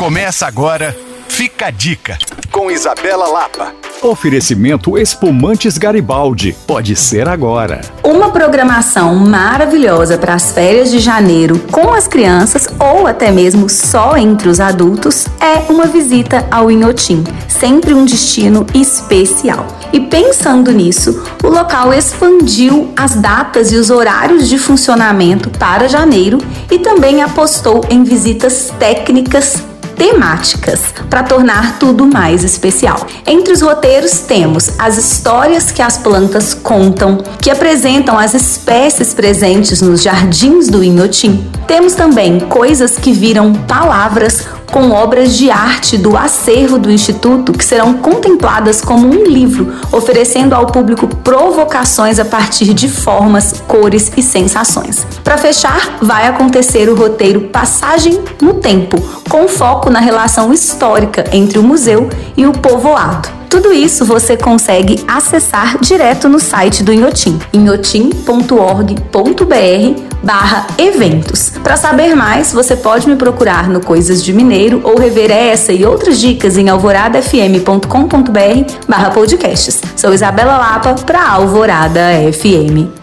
Começa agora, fica a dica, com Isabela Lapa. Oferecimento Espumantes Garibaldi. Pode ser agora. Uma programação maravilhosa para as férias de janeiro com as crianças ou até mesmo só entre os adultos é uma visita ao Inhotim, sempre um destino especial. E pensando nisso, o local expandiu as datas e os horários de funcionamento para janeiro e também apostou em visitas técnicas temáticas para tornar tudo mais especial. Entre os roteiros temos as histórias que as plantas contam, que apresentam as espécies presentes nos jardins do Inhotim. Temos também coisas que viram palavras com obras de arte do acervo do Instituto que serão contempladas como um livro, oferecendo ao público provocações a partir de formas, cores e sensações. Para fechar, vai acontecer o roteiro Passagem no Tempo, com foco na relação histórica entre o museu e o povoado. Tudo isso você consegue acessar direto no site do Inhotim, inhotim.org.br barra eventos. Para saber mais, você pode me procurar no Coisas de Mineiro ou rever essa e outras dicas em alvoradafm.com.br barra podcasts. Sou Isabela Lapa para Alvorada FM.